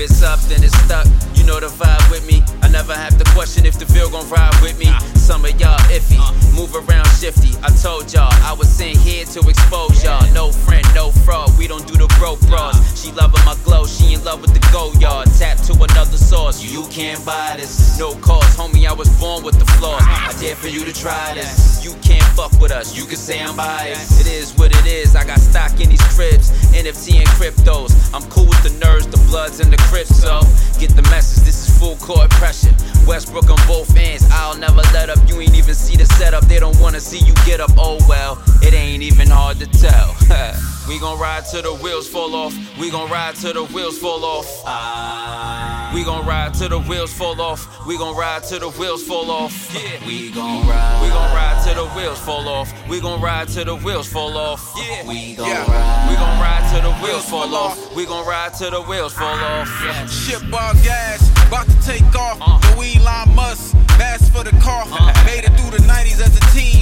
It's up, then it's stuck. You know the vibe with me. I never have to question if the feel gon' ride with me. Some of y'all iffy, move around shifty. I told y'all I was sent here to expose y'all. No friend, no fraud. We don't do the broke bras. She loving my glow, she in love with the Goyard. Tap to another source. You can't buy this. No cost, homie. I was born with the flaws. I dare for you to try this. You can't fuck with us. You can say I'm biased. It is what it is. I got stock in these cribs, NFT and cryptos. I'm cool with the the bloods, and the crips. So get the message. This is full court pressure. Westbrook on both ends. I'll never let up. You ain't even see the setup. They don't wanna see you get up. Oh well, ain't even hard to tell. we gon' ride till the wheels fall off. We gon' ride till the wheels fall off. We gon' ride till the wheels fall off. We gon' ride till the wheels fall off. Yeah. We gon' ride. We gon' ride till the wheels fall off. We gon' ride till the wheels fall off. Yeah. We gon' Yeah. ride. We gon' ride till the wheels fall off. We gon' ride till the wheels fall off. Yeah. Ship all gas, about to take off. Uh. No Elon Musk, mask for the car. Made it through the 90s as a no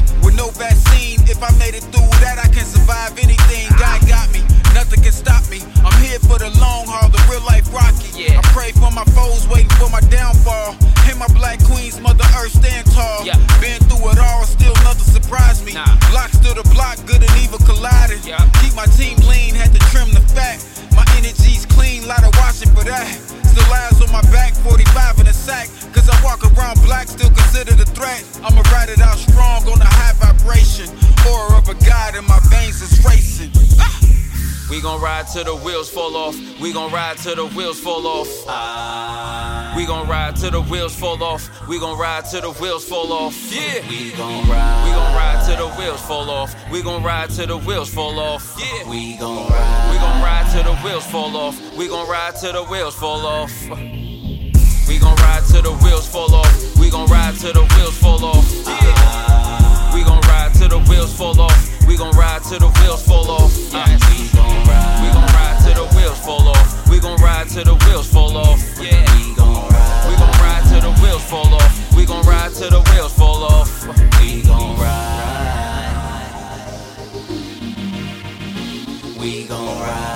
vaccine. If I made it through that, I can survive anything. God got me, nothing can stop me. I'm here for the long haul, the real life Rocky. Yeah. I pray for my foes, waiting for my downfall. And my black queens, Mother Earth stand tall. Yeah. Been through it all, still nothing surprised me. Nah. Blocks to the block, good and evil colliding. Yeah. We gon' ride till the wheels fall off. We gon' ride till the wheels fall off. We gon' ride till the wheels fall off. We gon' ride till the wheels fall off. Yeah. We gon' ride. We gon' ride till the wheels fall off. We gon' ride till the wheels fall off. Yeah. We gon' ride. We gon' ride till the wheels fall off. We gon' ride till the wheels fall off. We gon' ride till the wheels fall off. We gon' ride till the wheels fall off. Yeah. We gon' ride till the wheels fall off. We gon' ride till the wheels fall till the wheels fall off. Yeah, we gon' ride. We gon' ride till the wheels fall off. We gon' ride till the wheels fall off. We gon' ride. We gon' ride.